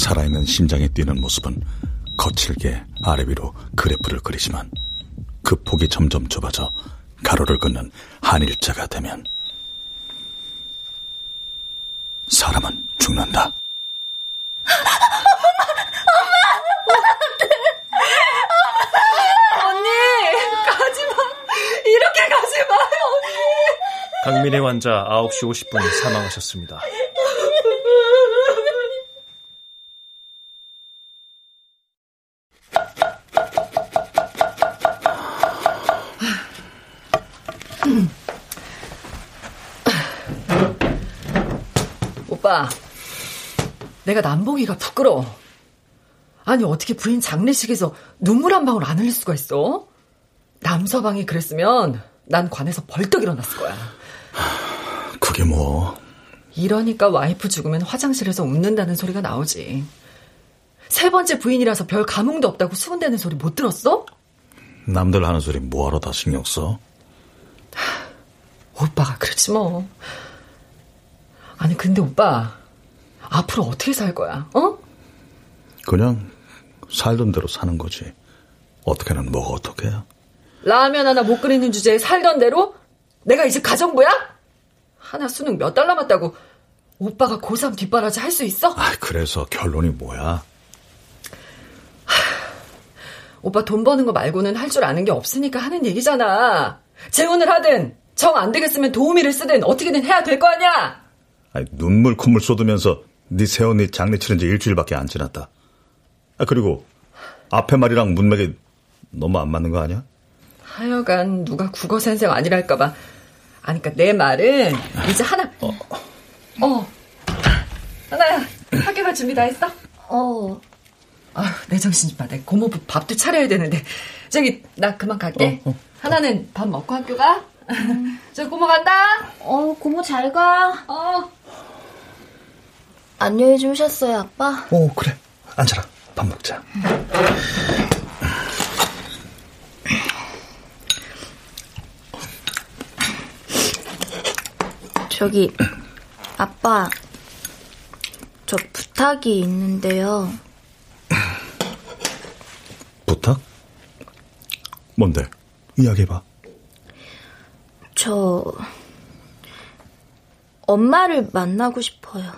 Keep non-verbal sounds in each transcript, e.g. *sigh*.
살아있는 심장이 뛰는 모습은 거칠게 아래 위로 그래프를 그리지만 그 폭이 점점 좁아져 가로를 긋는 한일자가 되면 사람은 죽는다. 강민의 환자 9시 50분 사망하셨습니다. 오빠, 내가 남봉이가 부끄러워. 아니, 어떻게 부인 장례식에서 눈물 한 방울 안 흘릴 수가 있어? 남서방이 그랬으면 난 관에서 벌떡 일어났을 거야. 그게 뭐? 이러니까 와이프 죽으면 화장실에서 웃는다는 소리가 나오지. 세 번째 부인이라서 별 감흥도 없다고 수군대는 소리 못 들었어? 남들 하는 소리 뭐하러 다 신경 써? 오빠가 그렇지 뭐. 아니 근데 오빠 앞으로 어떻게 살 거야? 어? 그냥 살던 대로 사는 거지. 어떻게는 뭐가 어떻게 야 라면 하나 못 끓이는 주제에 살던 대로? 내가 이제 가정부야? 하나 수능 몇 달 남았다고 오빠가 고3 뒷바라지 할 수 있어? 아, 그래서 결론이 뭐야? 하, 오빠 돈 버는 거 말고는 할 줄 아는 게 없으니까 하는 얘기잖아. 재혼을 하든 정 안 되겠으면 도우미를 쓰든 어떻게든 해야 될 거 아니야. 아니, 눈물 콧물 쏟으면서 네 새언니 장례 치른 지 일주일밖에 안 지났다. 아, 그리고 앞에 말이랑 문맥이 너무 안 맞는 거 아니야? 하여간 누가 국어 선생 아니랄까봐. 아니, 그니까 내 말은 이제 하나. 어. 어. 하나야, 학교 갈 준비 다 했어? 어. 아휴, 내 정신 좀 봐. 내 고모 밥도 차려야 되는데. 저기, 나 그만 갈게. 어, 어. 하나는 밥 먹고 학교 가. 음. *laughs* 저 고모 간다. 어, 고모 잘 가. 어. 안녕히 주무셨어요, 아빠? 어, 그래. 앉아라. 밥 먹자. 음. 저기, 아빠, 저 부탁이 있는데요. 부탁? 뭔데? 이야기해봐. 저, 엄마를 만나고 싶어요.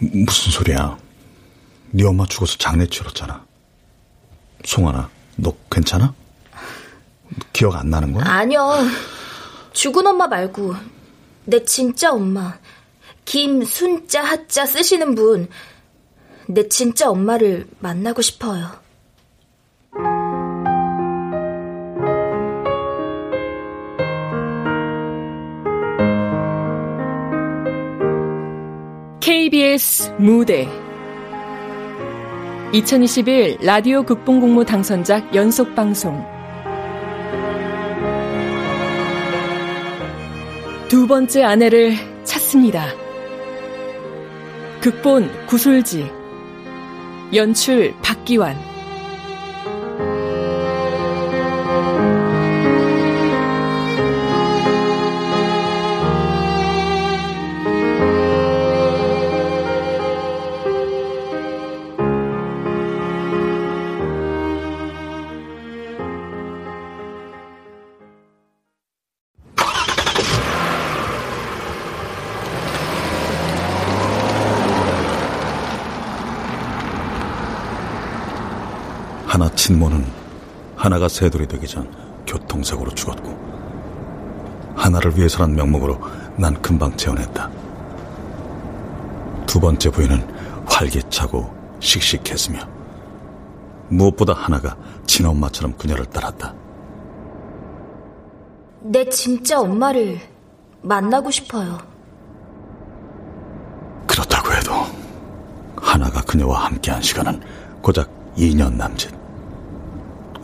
무슨 소리야? 네 엄마 죽어서 장례 치렀잖아. 송하나, 너 괜찮아? 기억 안 나는 거야? 아니요. 죽은 엄마 말고 내 진짜 엄마 김순자 하자 쓰시는 분 내 진짜 엄마를 만나고 싶어요. KBS 무대. 2021 라디오 극본공모 당선작 연속방송. 두 번째 아내를 찾습니다. 극본 구솔지 연출 박기환 하나가 새돌이 되기 전 교통사고로 죽었고 하나를 위해서란 명목으로 난 금방 재혼했다. 두 번째 부인은 활기차고 씩씩했으며 무엇보다 하나가 친엄마처럼 그녀를 따랐다. 내 진짜 엄마를 만나고 싶어요. 그렇다고 해도 하나가 그녀와 함께한 시간은 고작 2년 남짓.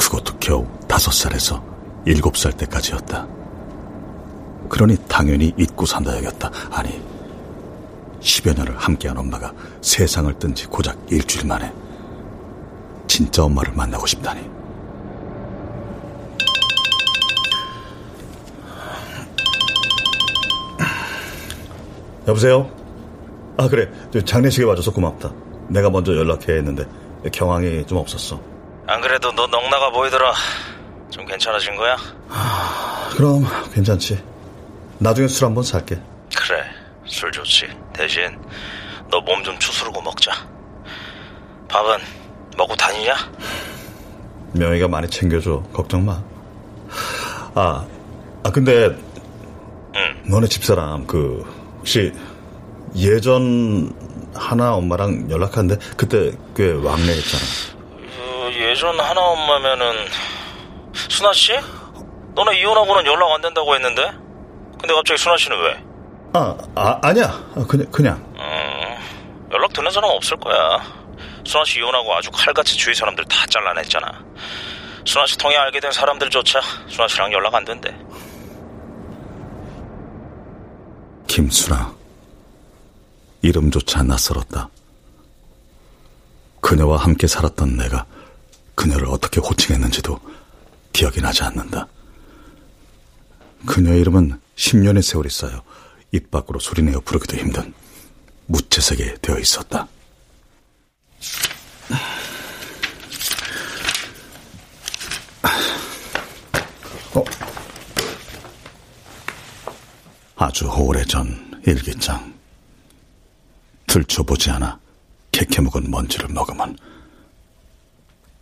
그것도 겨우 다섯 살에서 일곱 살 때까지였다. 그러니 당연히 잊고 산다 야겠다. 아니, 10여 년을 함께한 엄마가 세상을 뜬 지 고작 일주일 만에 진짜 엄마를 만나고 싶다니. 여보세요? 아, 그래. 장례식에 와줘서 고맙다. 내가 먼저 연락해야 했는데 경황이 좀 없었어. 안 그래도 너 넉나가 보이더라. 좀 괜찮아진 거야? 하... 그럼 괜찮지. 나중에 술 한번 살게. 그래, 술 좋지. 대신 너 몸 좀 추스르고 먹자. 밥은 먹고 다니냐? 명희가 많이 챙겨줘. 걱정 마. 아, 아 근데 응. 너네 집사람 그 혹시 예전 하나 엄마랑 연락하는데 그때 꽤 왕래했잖아. 그 예전 하나 엄마면은 순아 씨? 너네 이혼하고는 연락 안 된다고 했는데? 근데 갑자기 순아 씨는 왜? 아, 아 아니야. 그냥 그냥. 음, 연락 되는 사람 없을 거야. 순아 씨 이혼하고 아주 칼같이 주위 사람들 다 잘라냈잖아. 순아 씨 통해 알게 된 사람들조차 순아 씨랑 연락 안 된대. 김순아. 이름조차 낯설었다. 그녀와 함께 살았던 내가 그녀를 어떻게 호칭했는지도 기억이 나지 않는다. 그녀의 이름은 10년의 세월이 쌓여 입 밖으로 소리내어 부르기도 힘든 무채색이 되어 있었다. 어? 아주 오래전 일기장. 들춰보지 않아 캐캐묵은 먼지를 머금은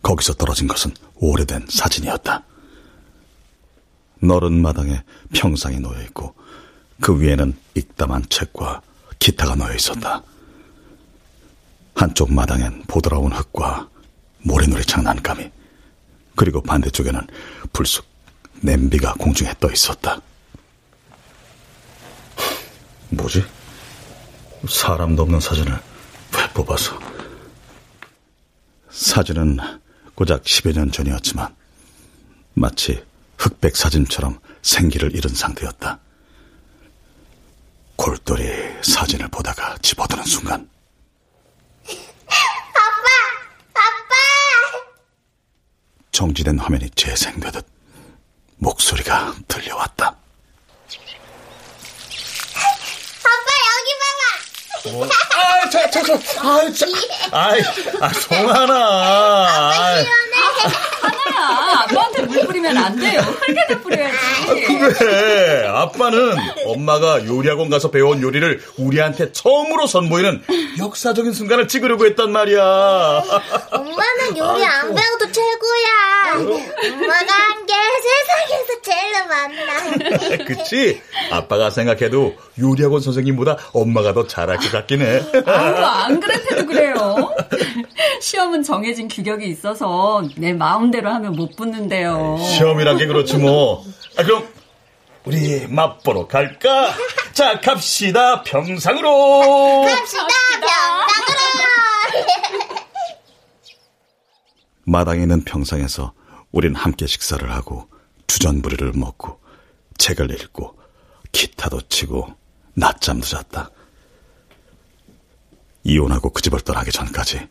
거기서 떨어진 것은 오래된 사진이었다. 너른 마당에 평상이 놓여 있고 그 위에는 익담한 책과 기타가 놓여 있었다. 한쪽 마당엔 보드라운 흙과 모래놀이 장난감이 그리고 반대쪽에는 불쑥 냄비가 공중에 떠 있었다. 뭐지? 사람도 없는 사진을 왜 뽑아서? 사진은 고작 10여 년 전이었지만 마치 흑백 사진처럼 생기를 잃은 상태였다. 골똘히 사진을 보다가 집어드는 순간 아빠! 아빠! 정지된 화면이 재생되듯 목소리가 들려왔다. 뭐? 아, 저, 저, 저, 아, 저, 아이, 아, 송하나. 하나야, 아빠한테 물 뿌리면 안 돼요. 흙에다 뿌려야지. 아, 그래. 아빠는 엄마가 요리학원 가서 배운 요리를 우리한테 처음으로 선보이는 역사적인 순간을 찍으려고 했단 말이야. 엄마는 요리 안 배워도 최고야. 엄마가 한 게 세상에서 제일 많나. *laughs* 그치? 아빠가 생각해도 요리학원 선생님보다 엄마가 더 잘할 것 같긴 해. 아유, 안 그랬대도 그래요. 시험은 정해진 규격이 있어서 내 마음대로 하면 못 붙는데요. 시험이란 게 그렇지 뭐. 아, 그럼 우리 맛보러 갈까? *laughs* 자, 갑시다. 평상으로. 갑시다. 평상으로. 마당에 있는 평상에서 우린 함께 식사를 하고 주전부리를 먹고 책을 읽고 기타도 치고 낮잠도 잤다. 이혼하고 그 집을 떠나기 전까지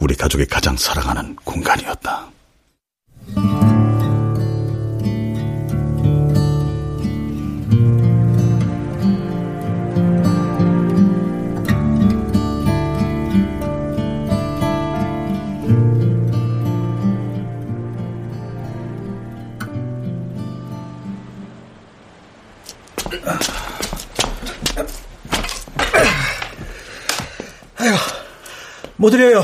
우리 가족이 가장 사랑하는 공간이었다. 뭐 드려요?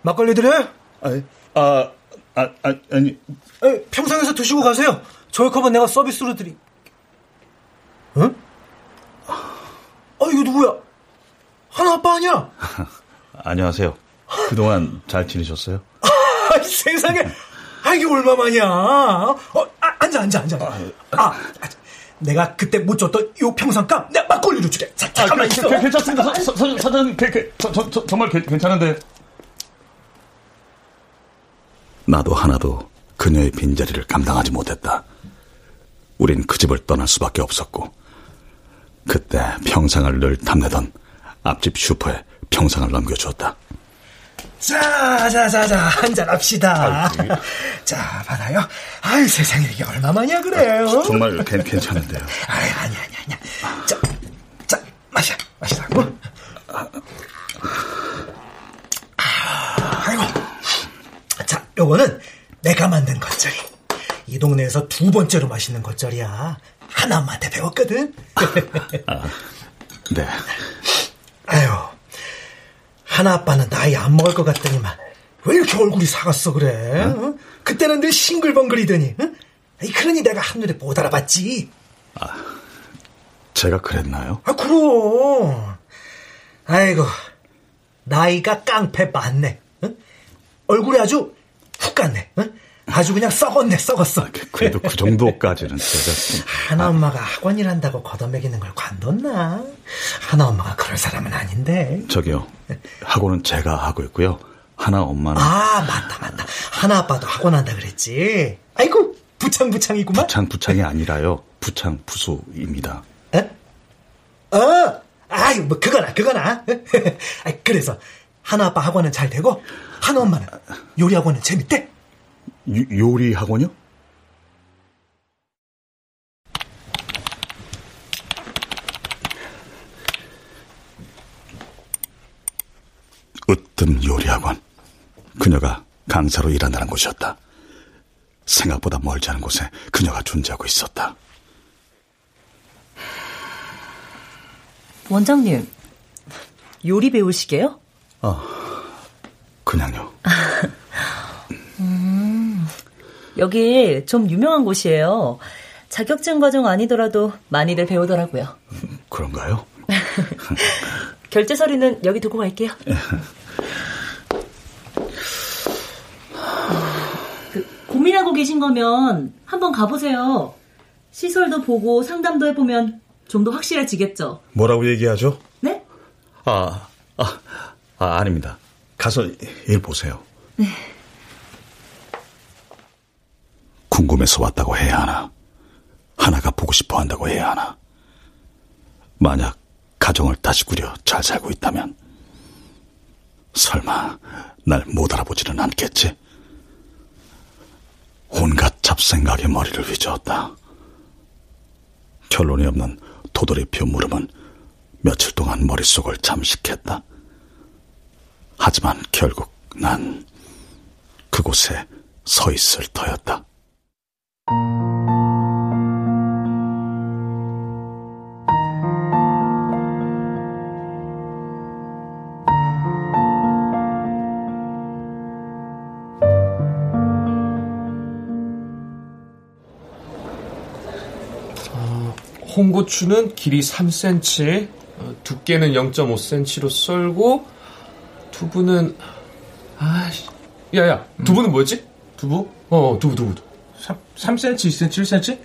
막걸리 드려요? 아, 아, 아, 아 아니. 아니, 평상에서 드시고 가세요. 저희 컵은 내가 서비스로 드리. 응? 아, 이거 누구야? 하나 아빠 아니야? *laughs* 안녕하세요. 그동안 잘 지내셨어요? *laughs* 아, 세상에. 아, 이게 얼마만이야. 어, 아, 앉아, 앉아, 앉아. 아, 아, 내가 그때 못 줬던 요 평상값 내가 막걸리로 줄게. 자, 잠깐만 아, 있어. 괜찮습니다. 사, 사, 사, 사장님, 그, 그, 저, 저, 저, 정말 괜찮은데. 나도 하나도 그녀의 빈자리를 감당하지 못했다. 우린 그 집을 떠날 수밖에 없었고 그때 평상을 늘 탐내던 앞집 슈퍼에 평상을 넘겨주었다. 자, 자, 자, 자, 한잔 합시다. 자, 받아요. 아유, 세상에, 이게 얼마만이야, 그래요? 아, 정말 괜, 괜찮은데요. 아니, 아니, 아니, 아니. 자, 자, 마셔, 마시라고. 아, 아이고. 자, 요거는 내가 만든 겉절이. 이 동네에서 두 번째로 맛있는 겉절이야. 하나한테 배웠거든. 아, 네. 아유. 하나 아빠는 나이 안 먹을 것 같더니만 왜 이렇게 얼굴이 사갔어 그래? 어? 그때는 늘 싱글벙글이더니. 어? 그러니 내가 한눈에 못 알아봤지. 아, 제가 그랬나요? 아, 그럼. 아이고, 나이가 깡패 맞네. 어? 얼굴이 아주 훅 갔네. 어? 아주 그냥 썩었네, 썩었어. 아, 그래도 그 정도까지는 제가. 하나 엄마가 학원 일 한다고 걷어먹이는 걸 관뒀나? 하나 엄마가 그럴 사람은 아닌데. 저기요, 학원은 제가 하고 있고요. 하나 엄마는. 아, 맞다, 맞다. 하나 아빠도 학원 한다 그랬지. 아이고, 부창부창이구만. 부창부창이 아니라요. 부창부수입니다. 에? 어, 아이, 뭐, 그거나, 그거나. *laughs* 그래서, 하나 아빠 학원은 잘 되고, 하나 엄마는 요리 학원은 재밌대? 요, 요리 학원이요? 으뜸 요리학원. 그녀가 강사로 일한다는 곳이었다. 생각보다 멀지 않은 곳에 그녀가 존재하고 있었다. 원장님, 요리 배우시게요? 아, 그냥요. *laughs* 음, 여기 좀 유명한 곳이에요. 자격증 과정 아니더라도 많이들 배우더라고요. *laughs* 그런가요? *laughs* 결제 서류는 여기 두고 갈게요. *laughs* 그, 고민하고 계신 거면 한번 가보세요. 시설도 보고 상담도 해보면 좀 더 확실해지겠죠. 뭐라고 얘기하죠? 네? 아, 아, 아, 아닙니다. 가서 일 보세요. 네. 궁금해서 왔다고 해야 하나? 하나가 보고 싶어 한다고 해야 하나? 만약 가정을 다시 꾸려 잘 살고 있다면 설마 날 못 알아보지는 않겠지? 온갖 잡생각에 머리를 휘저었다. 결론이 없는 도돌이표 물음은 며칠 동안 머릿속을 잠식했다. 하지만 결국 난 그곳에 서 있을 터였다. 홍고추는 길이 3cm, 어, 두께는 0.5cm로 썰고 두부는 아, 야야, 두부는 뭐였지? 두부? 어, 두부 두부. 3, 3cm, 2cm, 1cm?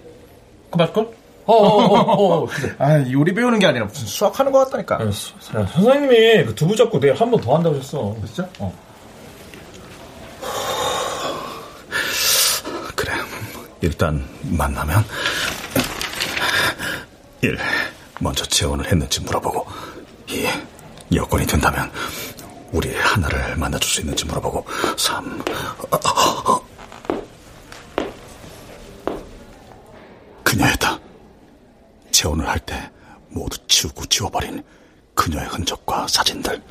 그거 맞걸? 어, 어, 어, 어, 그래. 아, 요리 배우는 게 아니라 무슨 수학하는 것 같다니까. 아, 수, 선생님이 그 두부 잡고 내일 한 번 더 한다고 하셨어. 진짜? 어. 그래, 일단 만나면 1. 먼저 재혼을 했는지 물어보고 2. 여건이 된다면 우리 하나를 만나줄 수 있는지 물어보고 3. 그녀였다. 재혼을 할 때 모두 치우고 지워버린 그녀의 흔적과 사진들.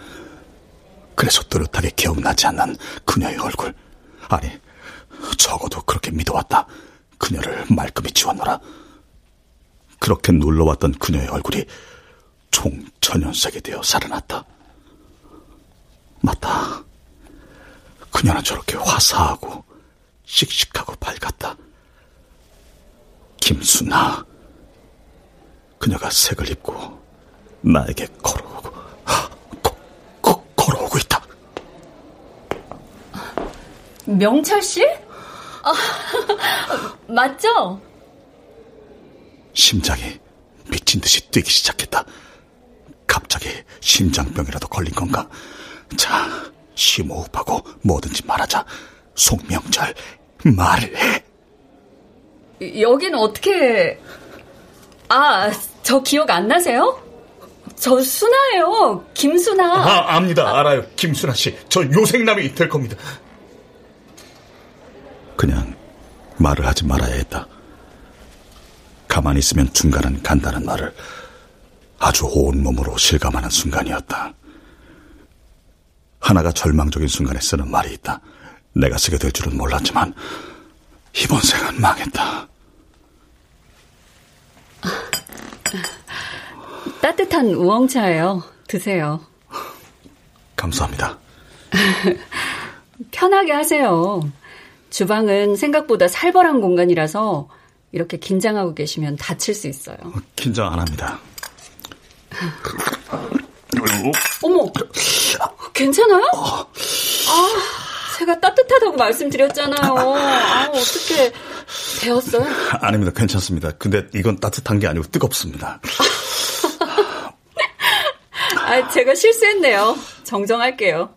그래서 뚜렷하게 기억나지 않는 그녀의 얼굴. 아니, 적어도 그렇게 믿어왔다. 그녀를 말끔히 지웠노라. 그렇게 눌러왔던 그녀의 얼굴이 총천연색이 되어 살아났다. 맞다. 그녀는 저렇게 화사하고 씩씩하고 밝았다. 김순아. 그녀가 색을 입고 나에게 걸어오고, 거, 거, 걸어오고 있다. 명철 씨? 아, *laughs* 맞죠? 심장이 미친 듯이 뛰기 시작했다. 갑자기 심장병이라도 걸린 건가? 자, 심호흡하고 뭐든지 말하자. 송명철, 말을 해. 여기는 어떻게... 아, 저 기억 안 나세요? 저 순아예요. 김순아. 아, 압니다. 알아요. 김순아 씨. 저 요생남이 될 겁니다. 그냥 말을 하지 말아야 했다. 가만히 있으면 중간은 간다는 말을 아주 온몸으로 실감하는 순간이었다. 하나가 절망적인 순간에 쓰는 말이 있다. 내가 쓰게 될 줄은 몰랐지만 이번 생은 망했다. 따뜻한 우엉차예요. 드세요. 감사합니다. *laughs* 편하게 하세요. 주방은 생각보다 살벌한 공간이라서 이렇게 긴장하고 계시면 다칠 수 있어요. 긴장 안 합니다. 어머, 괜찮아요? 아, 제가 따뜻하다고 말씀드렸잖아요. 아, 어떻게 배웠어요? 아닙니다. 괜찮습니다. 근데 이건 따뜻한 게 아니고 뜨겁습니다. 아, 제가 실수했네요. 정정할게요.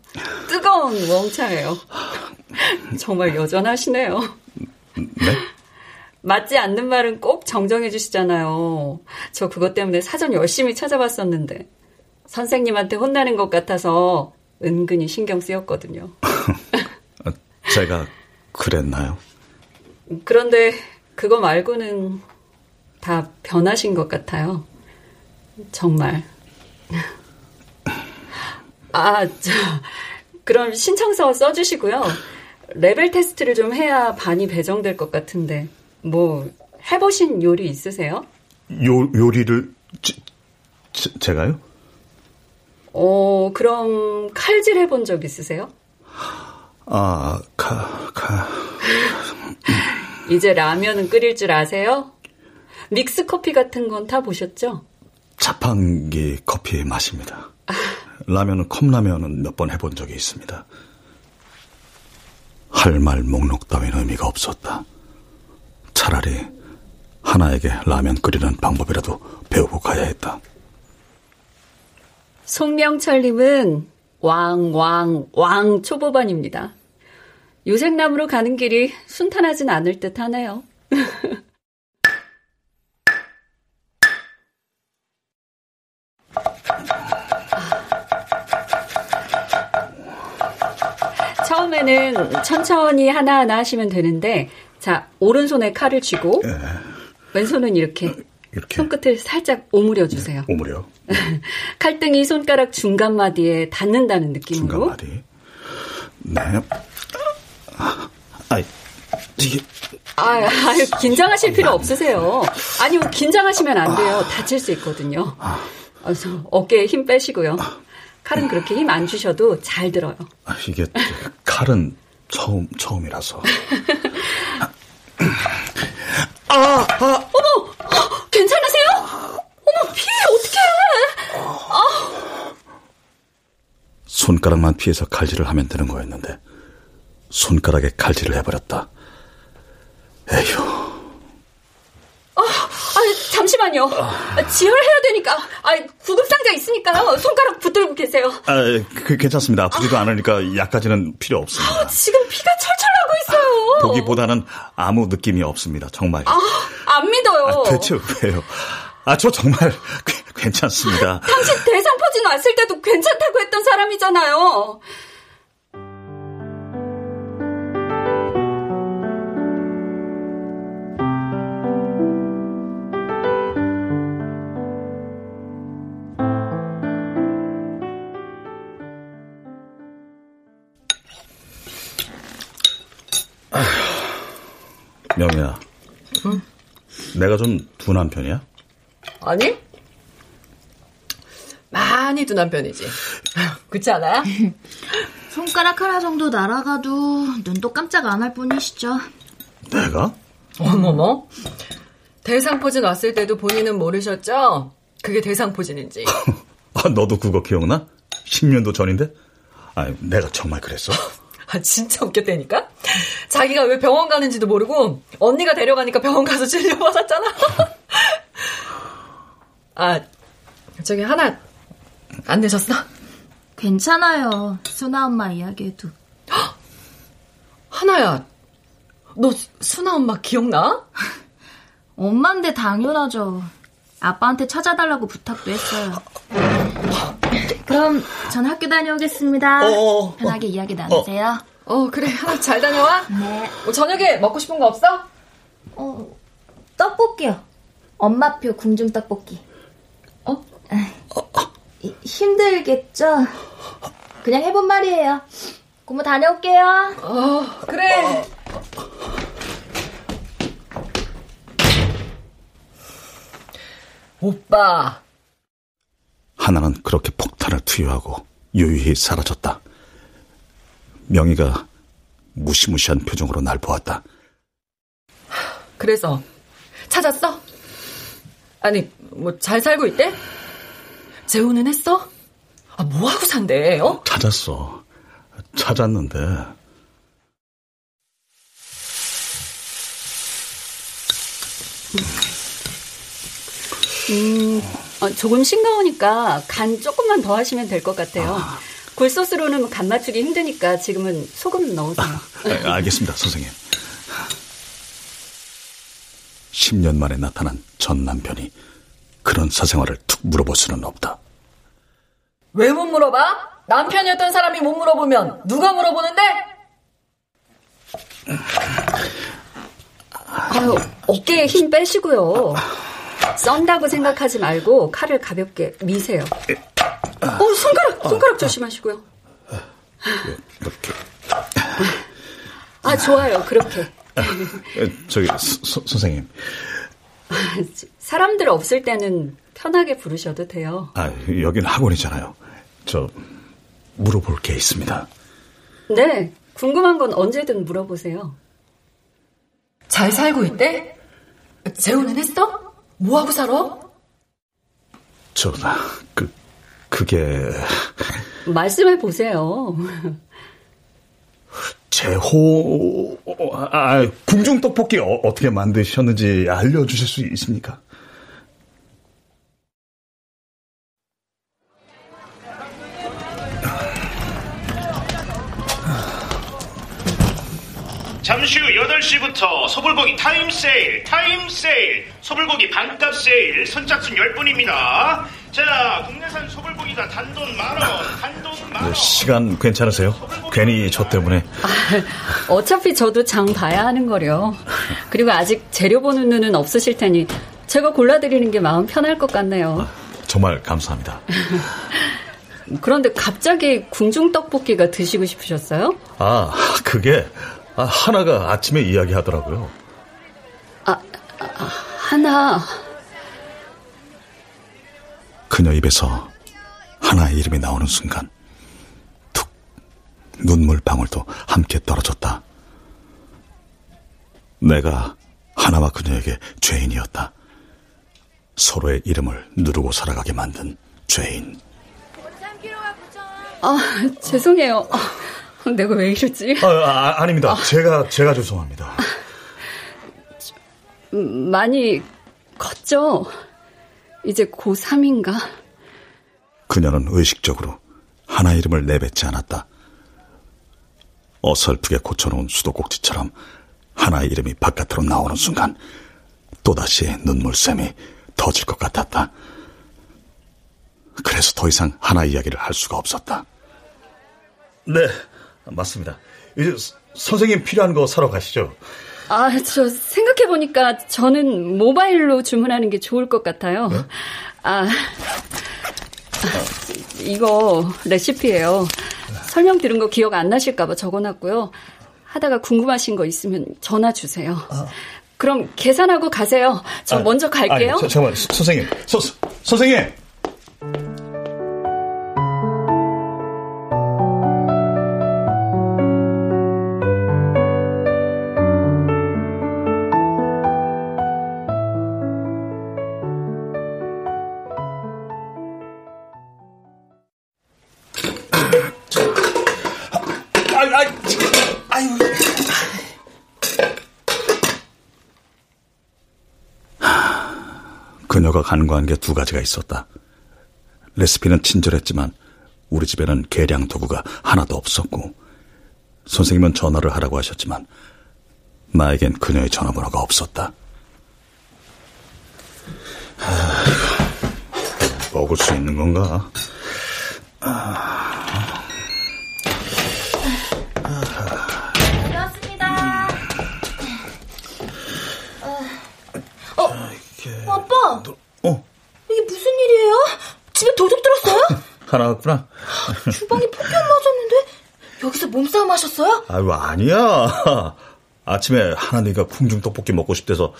뜨거운 우엉차예요. 정말 여전하시네요. 네? 맞지 않는 말은 꼭 정정해 주시잖아요. 저 그것 때문에 사전 열심히 찾아봤었는데 선생님한테 혼나는 것 같아서 은근히 신경 쓰였거든요. *laughs* 제가 그랬나요? 그런데 그거 말고는 다 변하신 것 같아요. 정말. *laughs* 아, 저, 그럼 신청서 써주시고요. 레벨 테스트를 좀 해야 반이 배정될 것 같은데, 뭐, 해보신 요리 있으세요? 요, 요리를, 제, 제, 제가요? 어, 그럼 칼질 해본 적 있으세요? 아, 카, 카. 이제 라면은 끓일 줄 아세요? 믹스 커피 같은 건 타 보셨죠? 자판기 커피 마십니다. 라면은 컵라면은 몇 번 해본 적이 있습니다. 할 말 목록 따윈 의미가 없었다. 차라리 하나에게 라면 끓이는 방법이라도 배우고 가야 했다. 송명철님은 왕, 왕, 왕 초보반입니다. 요색남으로 가는 길이 순탄하진 않을 듯 하네요. *laughs* 처음에는 천천히 하나하나 하시면 되는데, 자, 오른손에 칼을 쥐고, 네. 왼손은 이렇게, 이렇게. 손끝을 살짝 오므려 주세요. 오므려. *laughs* 칼등이 손가락 중간 마디에 닿는다는 느낌으로. 중간 마디. 네. 아, 이게. 아, 아유, 긴장하실 필요 없으세요. 아니요, 긴장하시면 안 돼요. 다칠 수 있거든요. 그래서 어깨에 힘 빼시고요. 칼은 그렇게 힘 안 주셔도 잘 들어요. 아, 이게 칼은 처음 처음이라서. 아, 아. 어머, 괜찮으세요? 어머, 피해 어떡해? 아. 손가락만 피해서 칼질을 하면 되는 거였는데 손가락에 칼질을 해버렸다. 에휴. 아, 아 잠시만요. 지혈해야 되니까. 아, 구급상자 있으니까요. 손가락 붙들고 계세요. 아, 그, 괜찮습니다. 아프지도 않으니까 약까지는 필요 없습니다. 아, 지금 피가 철철 나고 있어요. 보기보다는 아무 느낌이 없습니다. 정말. 아, 안 믿어요. 아, 대체 왜요? 아, 저 정말 *laughs* 괜찮습니다. 당신 대상포진 왔을 때도 괜찮다고 했던 사람이잖아요. 명희야. 응? 내가 좀 둔한 편이야? 아니? 많이 둔한 편이지. *laughs* 그렇지 않아요? *laughs* 손가락 하나 정도 날아가도 눈도 깜짝 안 할 뿐이시죠. 내가? 어머머. 대상포진 왔을 때도 본인은 모르셨죠? 그게 대상포진인지. *laughs* 아, 너도 그거 기억나? 10년도 전인데? 아, 내가 정말 그랬어? 아, 진짜 웃겼다니까? 자기가 왜 병원 가는지도 모르고 언니가 데려가니까 병원 가서 진료받았잖아. *laughs* 아, 저기 하나 안 내셨어? 괜찮아요. 수나 엄마 이야기해도. *gasps* 하나야, 너 수나 엄마 기억나? *laughs* 엄마인데 당연하죠. 아빠한테 찾아달라고 부탁도 했어요. *gasps* 그럼 전 학교 다녀오겠습니다. 어, 편하게 이야기 나누세요. 어, 그래. *laughs* 하나 잘 다녀와. 네. 뭐 저녁에 먹고 싶은 거 없어? 어, 떡볶이요. 엄마표 궁중 떡볶이. 어? 힘들겠죠? 그냥 해본 말이에요. 고모 다녀올게요. 어, 그래. 오빠. 하나는 그렇게 폭탄을 투여하고 유유히 사라졌다. 명희가 무시무시한 표정으로 날 보았다. 그래서 찾았어? 아니, 뭐 잘 살고 있대? 재혼은 했어? 아, 뭐 하고 산대? 어? 찾았어. 찾았는데 음, 어, 조금 싱거우니까 간 조금만 더 하시면 될 것 같아요. 아. 굴소스로는 간 맞추기 힘드니까 지금은 소금 넣으세요. 아, 알겠습니다, 선생님. 10년 만에 나타난 전 남편이 그런 사생활을 툭 물어볼 수는 없다. 왜 못 물어봐? 남편이었던 사람이 못 물어보면 누가 물어보는데? 아유, 어깨에 힘 빼시고요. 썬다고 생각하지 말고 칼을 가볍게 미세요. 어, 손가락, 손가락 조심하시고요. 이렇게. 아, 좋아요. 그렇게. 저기, 서, 선생님. 사람들 없을 때는 편하게 부르셔도 돼요. 아, 여긴 학원이잖아요. 저, 물어볼 게 있습니다. 네, 궁금한 건 언제든 물어보세요. 잘 살고 있대? 재혼은 했어? 뭐하고 살아? 저, 그, 그게. 말씀해 보세요. 제호, 아, 궁중 떡볶이 어, 떻게 만드셨는지 알려주실 수 있습니까? 잠시 후 8시부터 소불고기 타임 세일, 타임 세일, 소불고기 반값 세일, 선착순 10분입니다. 자, 국내산 소불고기가 단돈 만 원, 단돈 만원. 네, 시간 괜찮으세요? 괜히 저 때문에. 아, 어차피 저도 장 봐야 하는 거라. 그리고 아직 재료 보는 눈은 없으실 테니 제가 골라드리는 게 마음 편할 것 같네요. 아, 정말 감사합니다. *laughs* 그런데 갑자기 궁중 떡볶이가 드시고 싶으셨어요? 아, 그게 아, 하나가 아침에 이야기하더라고요. 아, 아, 하나. 그녀 입에서 하나의 이름이 나오는 순간 툭 눈물 방울도 함께 떨어졌다. 내가 하나와 그녀에게 죄인이었다. 서로의 이름을 누르고 살아가게 만든 죄인. 아, 죄송해요. 내가 왜 이러지? 아, 아 닙니다 아. 제가, 제가 죄송합니다. 많이 컸죠? 이제 고3인가? 그녀는 의식적으로 하나 이름을 내뱉지 않았다. 어설프게 고쳐놓은 수도꼭지처럼 하나의 이름이 바깥으로 나오는 순간 또다시 눈물샘이 터질 것 같았다. 그래서 더 이상 하나 이야기를 할 수가 없었다. 네, 맞습니다. 이제 선생님 필요한 거 사러 가시죠. 아, 저 생각해보니까 저는 모바일로 주문하는 게 좋을 것 같아요. 네? 아, 이거 레시피예요. 설명 들은 거 기억 안 나실까봐 적어놨고요. 하다가 궁금하신 거 있으면 전화 주세요. 아. 그럼 계산하고 가세요. 저 아, 먼저 갈게요. 아니, 잠깐만, 선생님. 서, 선생님! 간과한 게 두 가지가 있었다. 레시피는 친절했지만 우리 집에는 계량 도구가 하나도 없었고 선생님은 전화를 하라고 하셨지만 나에겐 그녀의 전화번호가 없었다. 하, 먹을 수 있는 건가? 집 들었어요? 하나 왔구나. 주방에 폭탄 맞았는데 여기서 몸싸움 하셨어요? 아유, 아니야. 아침에 하나니가 궁중 떡볶이 먹고 싶대서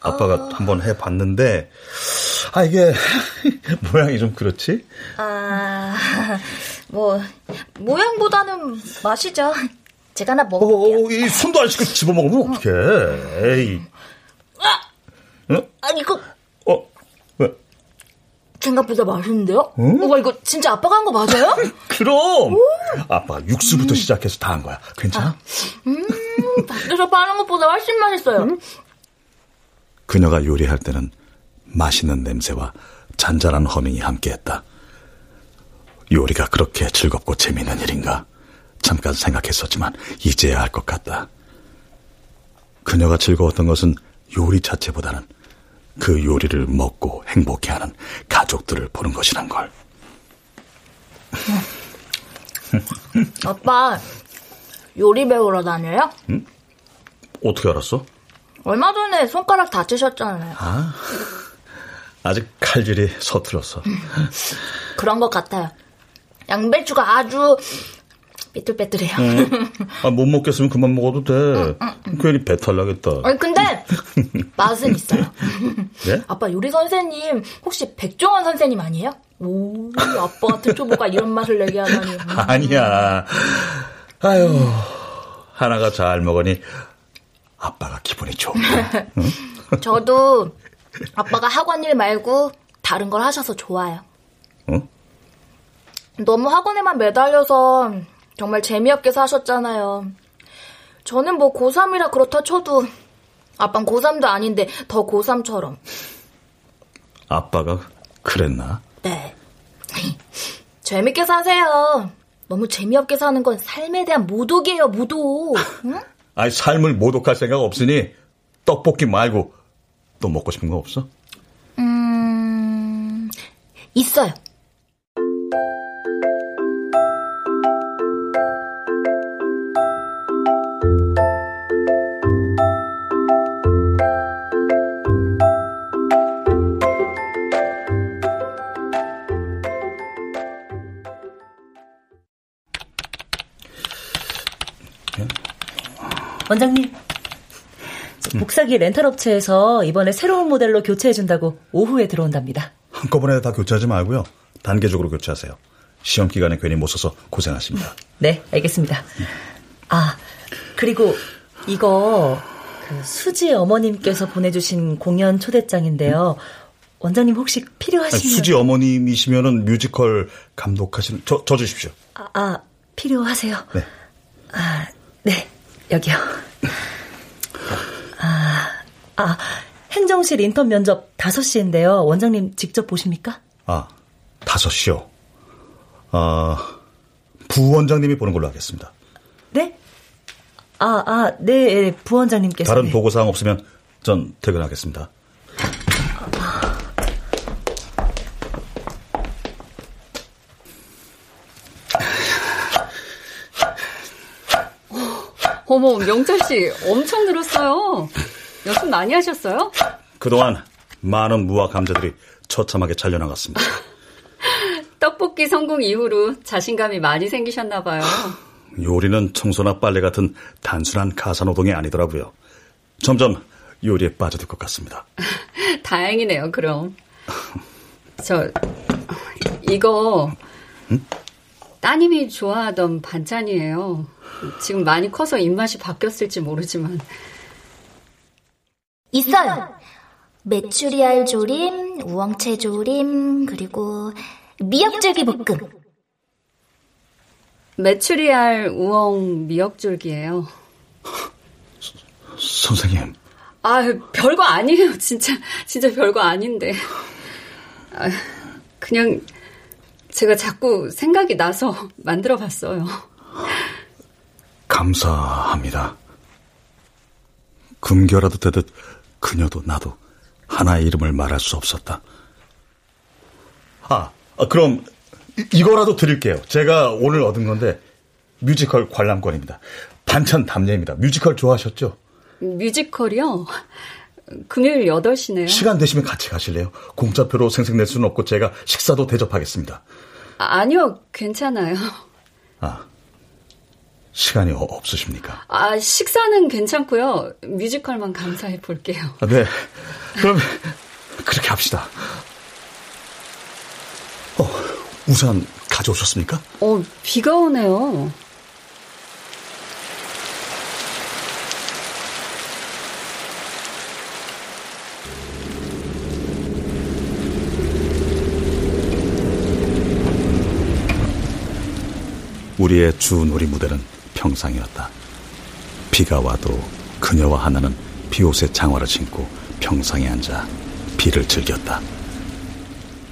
아빠가 어... 한번 해봤는데, 아, 이게, *laughs* 모양이 좀 그렇지? 아, 뭐, 모양보다는 맛이죠. 제가 하나 먹어볼게요. 어, 이 손도 안 씻고 집어먹으면 어떡해. 에이. 아! 응? 아, 이거. 생각보다 맛있는데요? 응? 오빠, 이거 진짜 아빠가 한 거 맞아요? *laughs* 그럼! 오. 아빠가 육수부터 음. 시작해서 다 한 거야. 괜찮아? 아, 음, 밖에서 파는 것보다 훨씬 맛있어요. 음? 그녀가 요리할 때는 맛있는 냄새와 잔잔한 허밍이 함께했다. 요리가 그렇게 즐겁고 재미있는 일인가? 잠깐 생각했었지만 이제야 알 것 같다. 그녀가 즐거웠던 것은 요리 자체보다는 그 요리를 먹고 행복해하는 가족들을 보는 것이란 걸. *laughs* 아빠 요리 배우러 다녀요? 응? 어떻게 알았어? 얼마 전에 손가락 다치셨잖아요. 아, 아직 칼질이 서툴었어. 그런 것 같아요. 양배추가 아주 삐뚤빼뚤해요. 응. *laughs* 아, 못 먹겠으면 그만 먹어도 돼. 응, 응, 괜히 배탈 나겠다. 아니, 근데 맛은 있어요. *laughs* 네? 아빠 요리 선생님 혹시 백종원 선생님 아니에요? 오, 아빠 같은 초보가 이런 맛을 내게 하다니. 음. *laughs* 아니야. 아유, 하나가 잘 먹으니 아빠가 기분이 좋은데. 응? 저도 아빠가 학원 일 말고 다른 걸 하셔서 좋아요. 응? 너무 학원에만 매달려서 정말 재미없게 사셨잖아요. 저는 뭐 고3이라 그렇다 쳐도 아빤 고3도 아닌데 더 고3처럼. 아빠가 그랬나? 네. *laughs* 재밌게 사세요. 너무 재미없게 사는 건 삶에 대한 모독이에요, 모독. 응? 아니, 삶을 모독할 생각 없으니 떡볶이 말고 또 먹고 싶은 거 없어? 음, 있어요. 원장님, 복사기 렌탈 업체에서 이번에 새로운 모델로 교체해준다고 오후에 들어온답니다. 한꺼번에 다 교체하지 말고요. 단계적으로 교체하세요. 시험 기간에 괜히 못 써서 고생하십니다. 네, 알겠습니다. 아, 그리고 이거 그 수지 어머님께서 보내주신 공연 초대장인데요. 원장님 혹시 필요하시면 아니, 수지 어머님이시면은 뮤지컬 감독하시는 저, 저 주십시오. 아, 아 필요하세요? 네. 아, 네. 여기요. 아, 아, 행정실 인턴 면접 5시인데요. 원장님 직접 보십니까? 아, 5시요? 아, 부원장님이 보는 걸로 하겠습니다. 네? 아, 아, 네, 부원장님께서. 다른 보고사항 없으면 전 퇴근하겠습니다. 어머, 명철 씨 엄청 늘었어요. 연습 많이 하셨어요? 그동안 많은 무와 감자들이 처참하게 잘려나갔습니다. *laughs* 떡볶이 성공 이후로 자신감이 많이 생기셨나 봐요. 요리는 청소나 빨래 같은 단순한 가사노동이 아니더라고요. 점점 요리에 빠져들 것 같습니다. *laughs* 다행이네요, 그럼. 저, 이거, 응? 따님이 좋아하던 반찬이에요. 지금 많이 커서 입맛이 바뀌었을지 모르지만. 있어요. 메추리알 조림, 우엉채 조림, 그리고 미역줄기 볶음. 메추리알 우엉 미역줄기예요. 선생님. 아, 별거 아니에요. 진짜 진짜 별거 아닌데. 아, 그냥 제가 자꾸 생각이 나서 *laughs* 만들어 봤어요. 감사합니다. 금겨라도 되듯 그녀도 나도 하나의 이름을 말할 수 없었다. 아, 아 그럼 이거라도 드릴게요. 제가 오늘 얻은 건데 뮤지컬 관람권입니다. 반찬 답례입니다. 뮤지컬 좋아하셨죠? 뮤지컬이요? 금요일 8시네요. 시간 되시면 같이 가실래요? 공짜표로 생생낼 수는 없고 제가 식사도 대접하겠습니다. 아, 아니요, 괜찮아요. 아, 시간이 어, 없으십니까? 아, 식사는 괜찮고요. 뮤지컬만 감사해 볼게요. 아, 네. 그럼 그렇게 합시다. 어, 우산 가져오셨습니까? 어, 비가 오네요. 우리의 주 놀이 무대는 평상이었다. 비가 와도 그녀와 하나는 비옷에 장화를 신고 평상에 앉아 비를 즐겼다.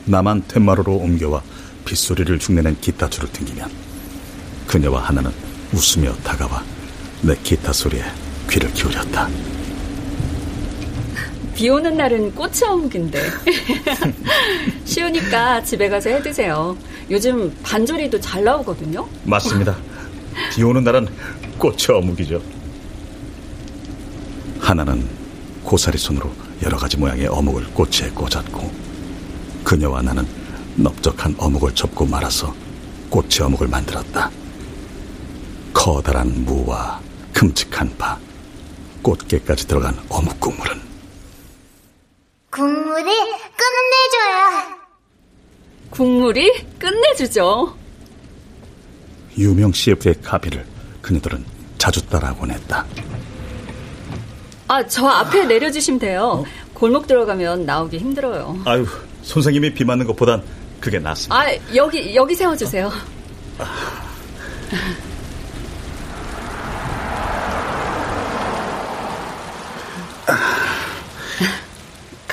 나만 텐마루로 옮겨와 빗소리를 흉내낸 기타 줄을 튕기면 그녀와 하나는 웃으며 다가와 내 기타 소리에 귀를 기울였다. 비 오는 날은 꽃이 어묵인데. *laughs* 쉬우니까 집에 가서 해 드세요. 요즘 반조리도 잘 나오거든요. 맞습니다. 비 오는 날은 꽃이 어묵이죠. 하나는 고사리 손으로 여러 가지 모양의 어묵을 꽃에 꽂았고 그녀와 나는 넓적한 어묵을 접고 말아서 꽃의 어묵을 만들었다. 커다란 무와 큼직한 파, 꽃게까지 들어간 어묵 국물은 국물이 끝내줘요. 국물이 끝내주죠. 유명 CF의 카피를 그녀들은 자주 따라하곤 했다. 아, 저 앞에 내려주시면 돼요. 골목 들어가면 나오기 힘들어요. 아유, 선생님이 비 맞는 것보단 그게 낫습니다. 아, 여기, 여기 세워주세요.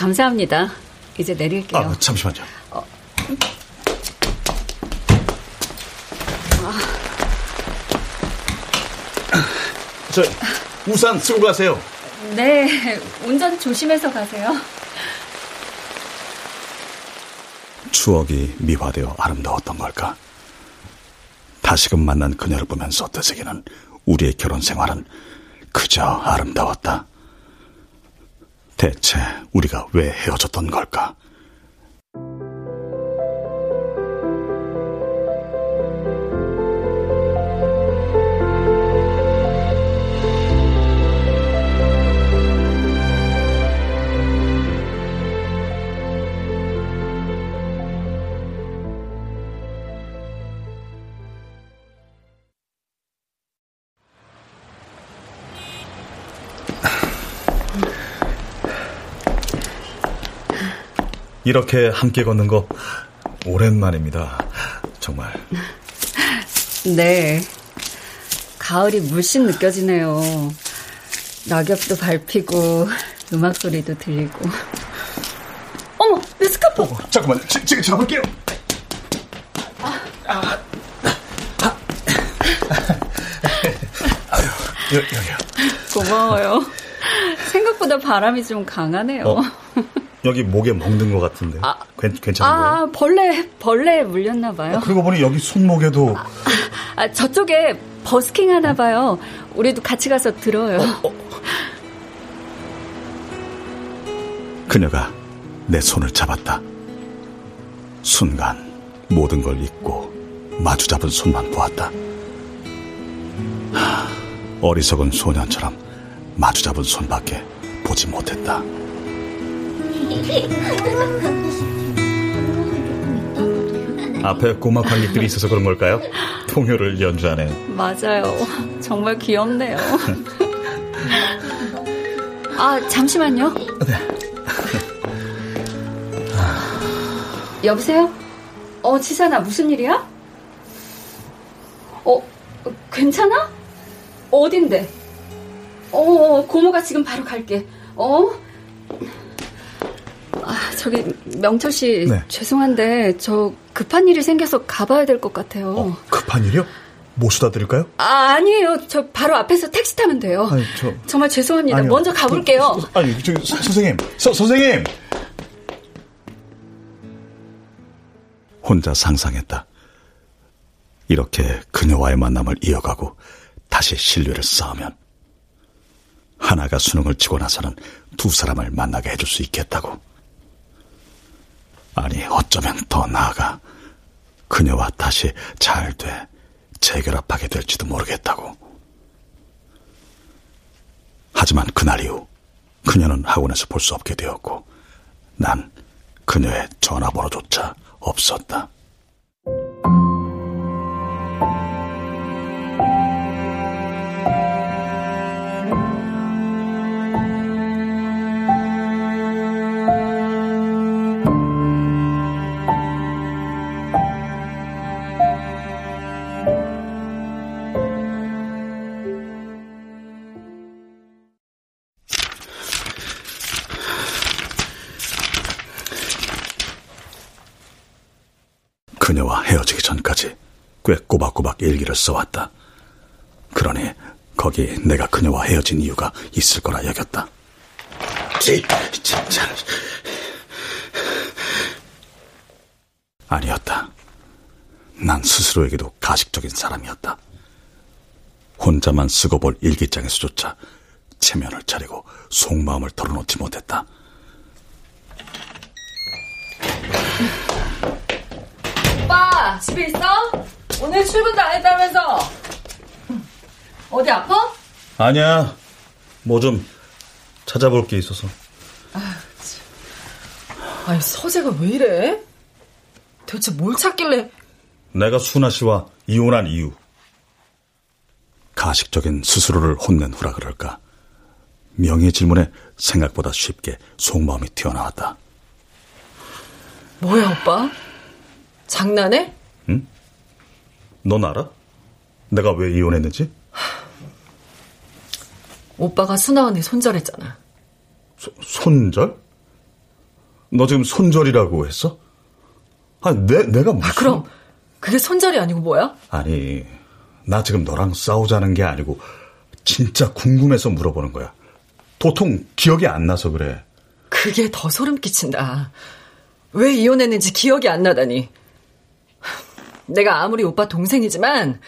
감사합니다. 이제 내릴게요. 아, 잠시만요. 어. 저 우산 쓰고 가세요. 네, 운전 조심해서 가세요. 추억이 미화되어 아름다웠던 걸까? 다시금 만난 그녀를 보면서 되새기는 우리의 결혼 생활은 그저 아름다웠다. 대체 우리가 왜 헤어졌던 걸까? 이렇게 함께 걷는 거 오랜만입니다. 정말. *laughs* 네. 가을이 물씬 느껴지네요. 낙엽도 밟히고 음악 소리도 들리고. 어머, 내 스카프. 어, 잠깐만, 지, 지금 잡을게요. 아. 아. 아유, 여, 여기요. 고마워요. 생각보다 바람이 좀 강하네요. 어? 여기 목에 먹는 것 같은데. 아, 괜, 괜찮은 아, 거예요? 벌레, 벌레 물렸나 봐요. 어, 그러고 보니 여기 손목에도. 아, 저쪽에 버스킹 하나 봐요. 우리도 같이 가서 들어요. 어, 어. 그녀가 내 손을 잡았다. 순간 모든 걸 잊고 마주 잡은 손만 보았다. 하, 어리석은 소년처럼 마주 잡은 손밖에 보지 못했다. 앞에 꼬마 관객들이 있어서 그런 걸까요? 통효를 연주하네요. 맞아요. 정말 귀엽네요. 아, 잠시만요. 여보세요? 어, 지산아, 무슨 일이야? 어, 괜찮아? 어딘데? 어, 고모가 지금 바로 갈게. 어? 아, 저기, 명철 씨, 네. 죄송한데, 저 급한 일이 생겨서 가봐야 될 것 같아요. 어, 급한 일이요? 모시다 드릴까요? 아, 아니에요. 저 바로 앞에서 택시 타면 돼요. 아니, 저. 정말 죄송합니다. 아니요. 먼저 가볼게요. 저, 아니, 저기, 서, 선생님. 서, 선생님! 혼자 상상했다. 이렇게 그녀와의 만남을 이어가고 다시 신뢰를 쌓으면 하나가 수능을 치고 나서는 두 사람을 만나게 해줄 수 있겠다고. 아니, 어쩌면 더 나아가 그녀와 다시 잘 돼, 재결합하게 될지도 모르겠다고. 하지만 그날 이후 그녀는 학원에서 볼 수 없게 되었고 난 그녀의 전화번호조차 없었다. 그녀와 헤어지기 전까지 꽤 꼬박꼬박 일기를 써왔다. 그러니 거기 내가 그녀와 헤어진 이유가 있을 거라 여겼다. 진짜. 아니었다. 난 스스로에게도 가식적인 사람이었다. 혼자만 쓰고 볼 일기장에서조차 체면을 차리고 속마음을 털어놓지 못했다. 오빠, 집에 있어? 오늘 출근도 안 했다면서? 어디 아파? 아니야. 뭐 좀 찾아볼 게 있어서. 아니, 서재가 왜 이래? 도대체 뭘 찾길래? 내가 순아 씨와 이혼한 이유. 가식적인 스스로를 혼낸 후라 그럴까. 명의 질문에 생각보다 쉽게 속마음이 튀어나왔다. 뭐야, 오빠? 장난해? 응? 넌 알아? 내가 왜 이혼했는지? 오빠가 순아 언니 손절했잖아. 소, 손절? 너 지금 손절이라고 했어? 아, 내, 내가 무슨... 아, 그럼 그게 손절이 아니고 뭐야? 아니, 나 지금 너랑 싸우자는 게 아니고 진짜 궁금해서 물어보는 거야. 도통 기억이 안 나서 그래. 그게 더 소름 끼친다. 왜 이혼했는지 기억이 안 나다니. 내가 아무리 오빠 동생이지만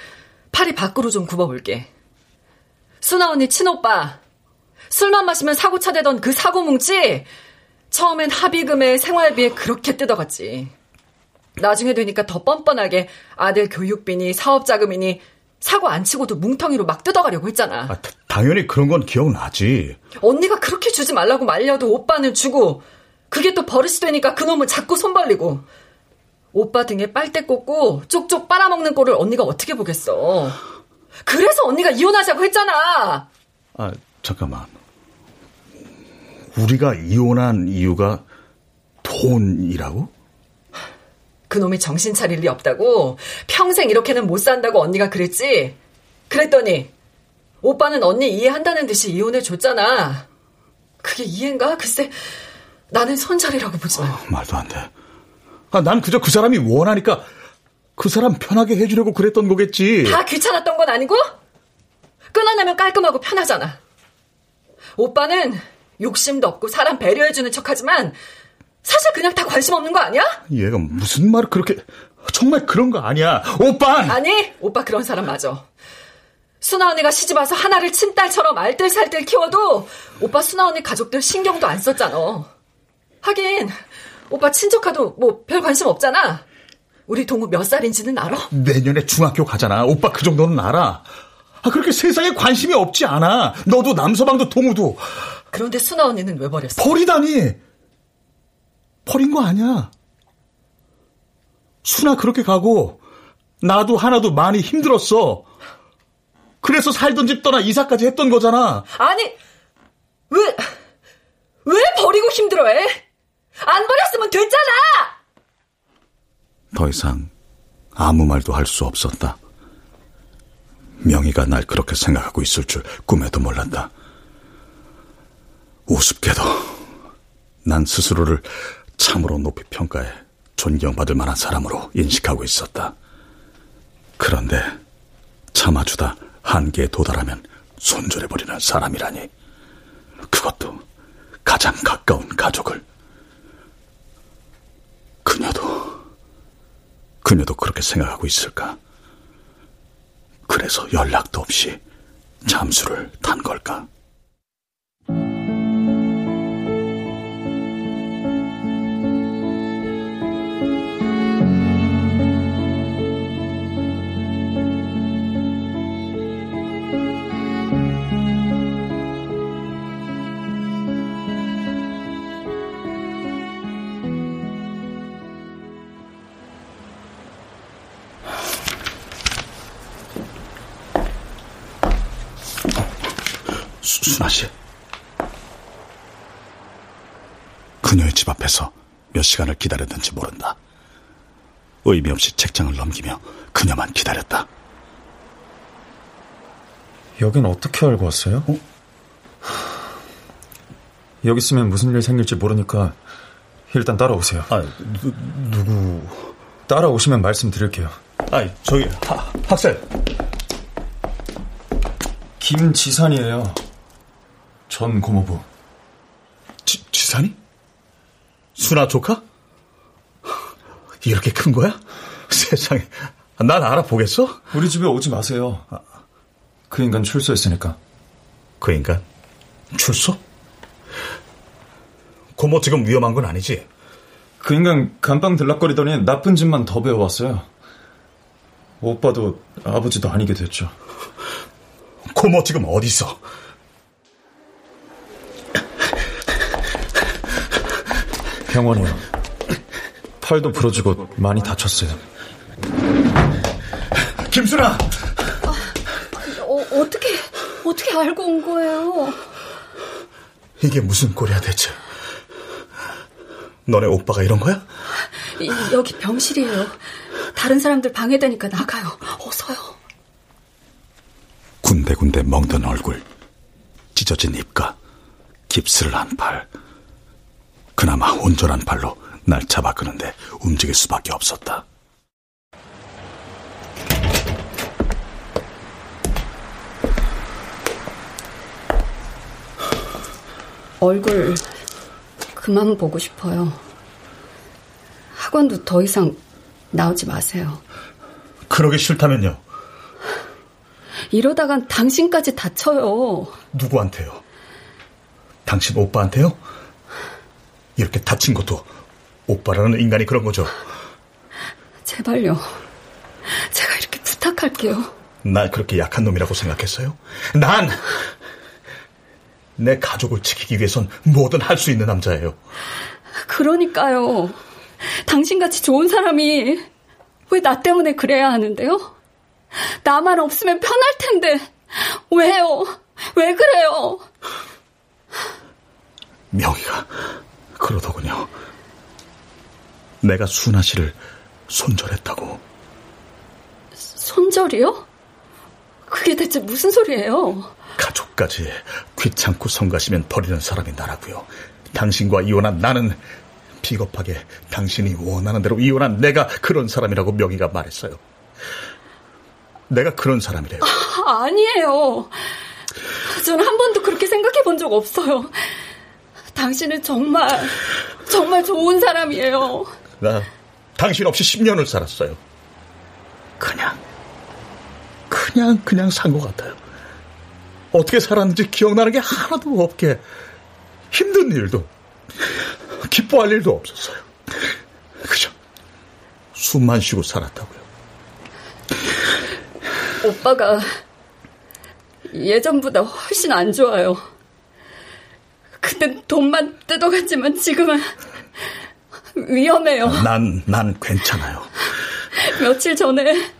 팔이 밖으로 좀 굽어볼게. 순아 언니 친오빠. 술만 마시면 사고 차대던 그 사고 뭉치 처음엔 합의금에 생활비에 그렇게 뜯어갔지. 나중에 되니까 더 뻔뻔하게 아들 교육비니 사업자금이니 사고 안 치고도 뭉텅이로 막 뜯어가려고 했잖아. 아, 당연히 그런 건 기억나지. 언니가 그렇게 주지 말라고 말려도 오빠는 주고 그게 또 버릇이 되니까 그놈은 자꾸 손 벌리고 오빠 등에 빨대 꽂고 쪽쪽 빨아먹는 꼴을 언니가 어떻게 보겠어. 그래서 언니가 이혼하자고 했잖아. 아, 잠깐만. 우리가 이혼한 이유가 돈이라고? 그놈이 정신 차릴 리 없다고 평생 이렇게는 못 산다고 언니가 그랬지. 그랬더니 오빠는 언니 이해한다는 듯이 이혼해 줬잖아. 그게 이해인가? 글쎄 나는 손절이라고 보지만. 아, 말도 안 돼. 아, 난 그저 그 사람이 원하니까 그 사람 편하게 해주려고 그랬던 거겠지. 다 귀찮았던 건 아니고? 끊어내면 깔끔하고 편하잖아. 오빠는 욕심도 없고 사람 배려해주는 척하지만 사실 그냥 다 관심 없는 거 아니야? 얘가 무슨 말을 그렇게 정말 그런 거 아니야. 오빠! 아니, 오빠 그런 사람 맞아. 순아 언니가 시집 와서 하나를 친딸처럼 알뜰살뜰 키워도 오빠 순아 언니 가족들 신경도 안 썼잖아. 하긴 오빠 친척하도 뭐 별 관심 없잖아. 우리 동우 몇 살인지는 알아? 내년에 중학교 가잖아. 오빠 그 정도는 알아. 아, 그렇게 세상에 관심이 없지 않아. 너도 남서방도 동우도. 그런데 순아 언니는 왜 버렸어? 버리다니. 버린 거 아니야. 순아 그렇게 가고 나도 하나도 많이 힘들었어. 그래서 살던 집 떠나 이사까지 했던 거잖아. 아니, 왜, 왜 버리고 힘들어해? 안 버렸으면 됐잖아! 더 이상 아무 말도 할 수 없었다. 명희가 날 그렇게 생각하고 있을 줄 꿈에도 몰랐다. 우습게도 난 스스로를 참으로 높이 평가해 존경받을 만한 사람으로 인식하고 있었다. 그런데 참아주다 한계에 도달하면 손절해버리는 사람이라니. 그것도 가장 가까운 가족을. 그녀도, 그녀도 그렇게 생각하고 있을까? 그래서 연락도 없이 잠수를 탄 걸까? 순아 씨. 그녀의 집 앞에서 몇 시간을 기다렸는지 모른다. 의미 없이 책장을 넘기며 그녀만 기다렸다. 여긴 어떻게 알고 왔어요? 어? *sighs* 여기 있으면 무슨 일 생길지 모르니까 일단 따라오세요. 아, 누, 누구? 따라오시면 말씀드릴게요. 아, 저기 하, 학생. 김지산이에요. 전 고모부. 지, 지산이? 순아 조카? 이렇게 큰 거야? *laughs* 세상에. 난 알아보겠어? 우리 집에 오지 마세요. 그 인간 출소했으니까. 그 인간? 출소? 고모 지금 위험한 건 아니지? 그 인간 감방 들락거리더니 나쁜 짓만 더 배워왔어요. 오빠도 아버지도 아니게 됐죠. 고모 지금 어디 있어? 병원이요. 팔도 부러지고 많이 다쳤어요. 김순아! 어, 어떻게, 어떻게 알고 온 거예요? 이게 무슨 꼴이야 대체? 너네 오빠가 이런 거야? 이, 여기 병실이에요. 다른 사람들 방해되니까 나가요. 어서요. 군데군데 멍든 얼굴, 찢어진 입가, 깁스를 한 팔. 그나마 온전한 팔로 날 잡아 끄는데 움직일 수밖에 없었다. 얼굴 그만 보고 싶어요. 학원도 더 이상 나오지 마세요. 그러기 싫다면요? 이러다간 당신까지 다쳐요. 누구한테요? 당신 오빠한테요? 이렇게 다친 것도 오빠라는 인간이 그런 거죠? 제발요. 제가 이렇게 부탁할게요. 날 그렇게 약한 놈이라고 생각했어요? 난! 내 가족을 지키기 위해선 뭐든 할 수 있는 남자예요. 그러니까요. 당신같이 좋은 사람이 왜 나 때문에 그래야 하는데요? 나만 없으면 편할 텐데 왜요? 왜 그래요? 명희가 그러더군요. 내가 순아 씨를 손절했다고. 손절이요? 그게 대체 무슨 소리예요? 가족까지 귀찮고 성가시면 버리는 사람이 나라고요. 당신과 이혼한 나는 비겁하게 당신이 원하는 대로 이혼한 내가 그런 사람이라고 명희가 말했어요. 내가 그런 사람이래요. 아, 아니에요. 저는 한 번도 그렇게 생각해 본 적 없어요. 당신은 정말, 정말 좋은 사람이에요. 나 당신 없이 10년을 살았어요. 그냥, 그냥, 그냥 산 것 같아요. 어떻게 살았는지 기억나는 게 하나도 없게 힘든 일도 기뻐할 일도 없었어요. 그저 숨만 쉬고 살았다고요. 오빠가 예전보다 훨씬 안 좋아요. 그땐 돈만 뜯어갔지만 지금은 위험해요. 난, 난 괜찮아요. 며칠 전에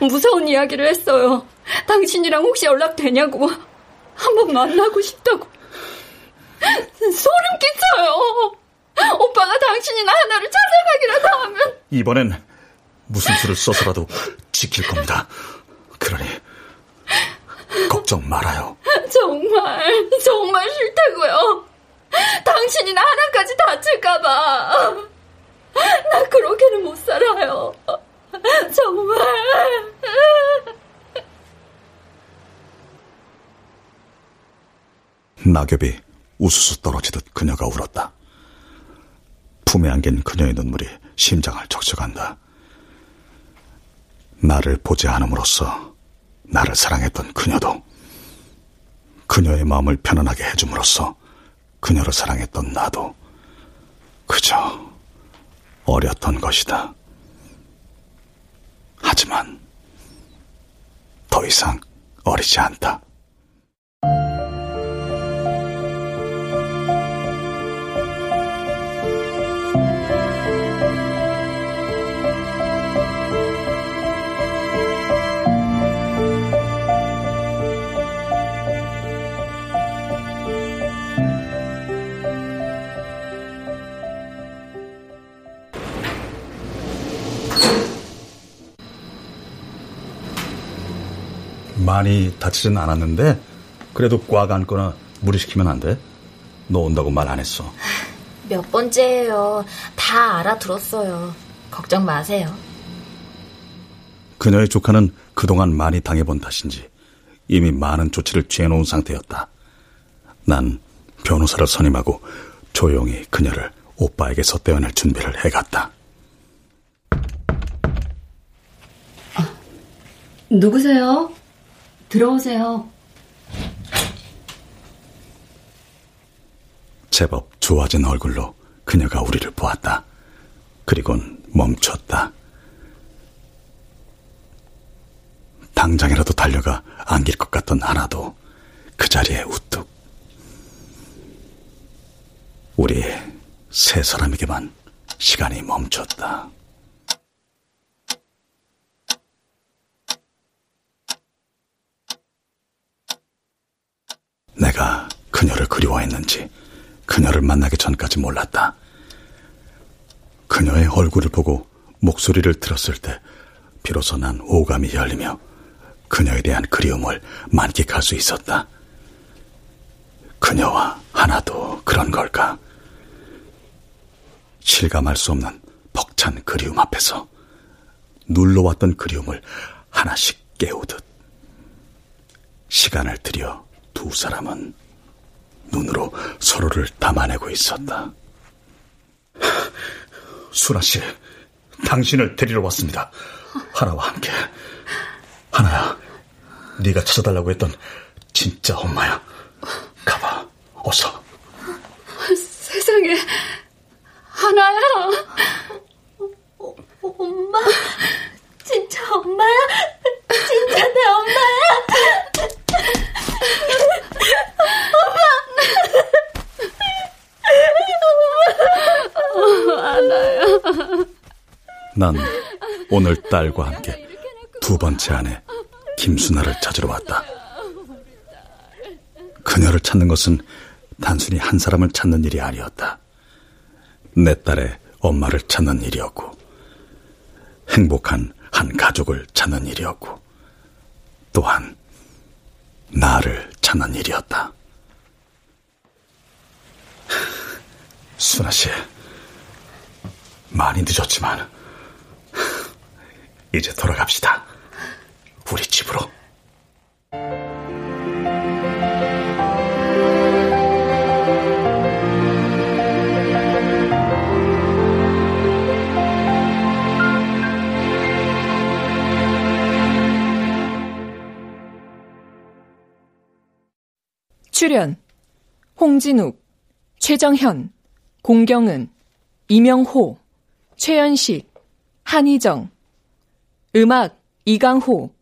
무서운 이야기를 했어요. 당신이랑 혹시 연락되냐고. 한번 만나고 싶다고. 소름 끼쳐요. 오빠가 당신이나 하나를 찾아가기라도 하면. 이번엔 무슨 수를 써서라도 지킬 겁니다. 그러니 걱정 말아요. 정말 정말 싫다고요. 당신이나 하나까지 다칠까봐. 나 그렇게는 못 살아요. 정말. 낙엽이 우수수 떨어지듯 그녀가 울었다. 품에 안긴 그녀의 눈물이 심장을 적셔간다. 나를 보지 않음으로써 나를 사랑했던 그녀도 그녀의 마음을 편안하게 해줌으로써 그녀를 사랑했던 나도 그저 어렸던 것이다. 하지만 더 이상 어리지 않다. 많이 다치진 않았는데 그래도 꽉 안거나 무리시키면 안 돼? 너 온다고 말 안 했어. 몇 번째예요. 다 알아들었어요. 걱정 마세요. 그녀의 조카는 그동안 많이 당해본 탓인지 이미 많은 조치를 취해놓은 상태였다. 난 변호사를 선임하고 조용히 그녀를 오빠에게서 떼어낼 준비를 해갔다. 누구세요? 들어오세요. 제법 좋아진 얼굴로 그녀가 우리를 보았다. 그리곤 멈췄다. 당장이라도 달려가 안길 것 같던 하나도 그 자리에 우뚝. 우리 세 사람에게만 시간이 멈췄다. 내가 그녀를 그리워했는지 그녀를 만나기 전까지 몰랐다. 그녀의 얼굴을 보고 목소리를 들었을 때 비로소 난 오감이 열리며 그녀에 대한 그리움을 만끽할 수 있었다. 그녀와 하나도 그런 걸까? 실감할 수 없는 벅찬 그리움 앞에서 눌러왔던 그리움을 하나씩 깨우듯 시간을 들여 두 사람은 눈으로 서로를 담아내고 있었다. 수라 씨, 당신을 데리러 왔습니다. 하나와 함께. 하나야, 네가 찾아달라고 했던 진짜 엄마야. 가봐, 어서. 세상에, 하나야. 어, 엄마, 진짜 엄마야? 진짜 내 엄마야? 엄마! 하나야. 난 오늘 딸과 함께 두 번째 아내 김순아를 찾으러 왔다. 그녀를 찾는 것은 단순히 한 사람을 찾는 일이 아니었다. 내 딸의 엄마를 찾는 일이었고, 행복한 한 가족을 찾는 일이었고, 또한 나를 찾는 일이었다. 순아 씨, 많이 늦었지만 이제 돌아갑시다. 우리 집으로. 출연 홍진욱, 최정현, 공경은, 이명호, 최연식, 한희정 음악 이강호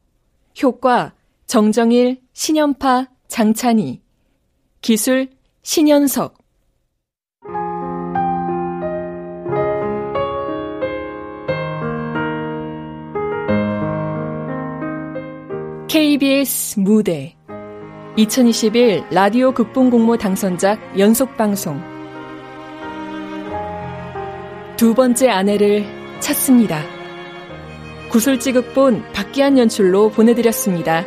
효과 정정일, 신연파, 장찬희 기술 신현석. KBS 무대 2021 라디오 극본 공모 당선작 연속 방송 두 번째 아내를 찾습니다. 구슬지극본 박기한 연출로 보내드렸습니다.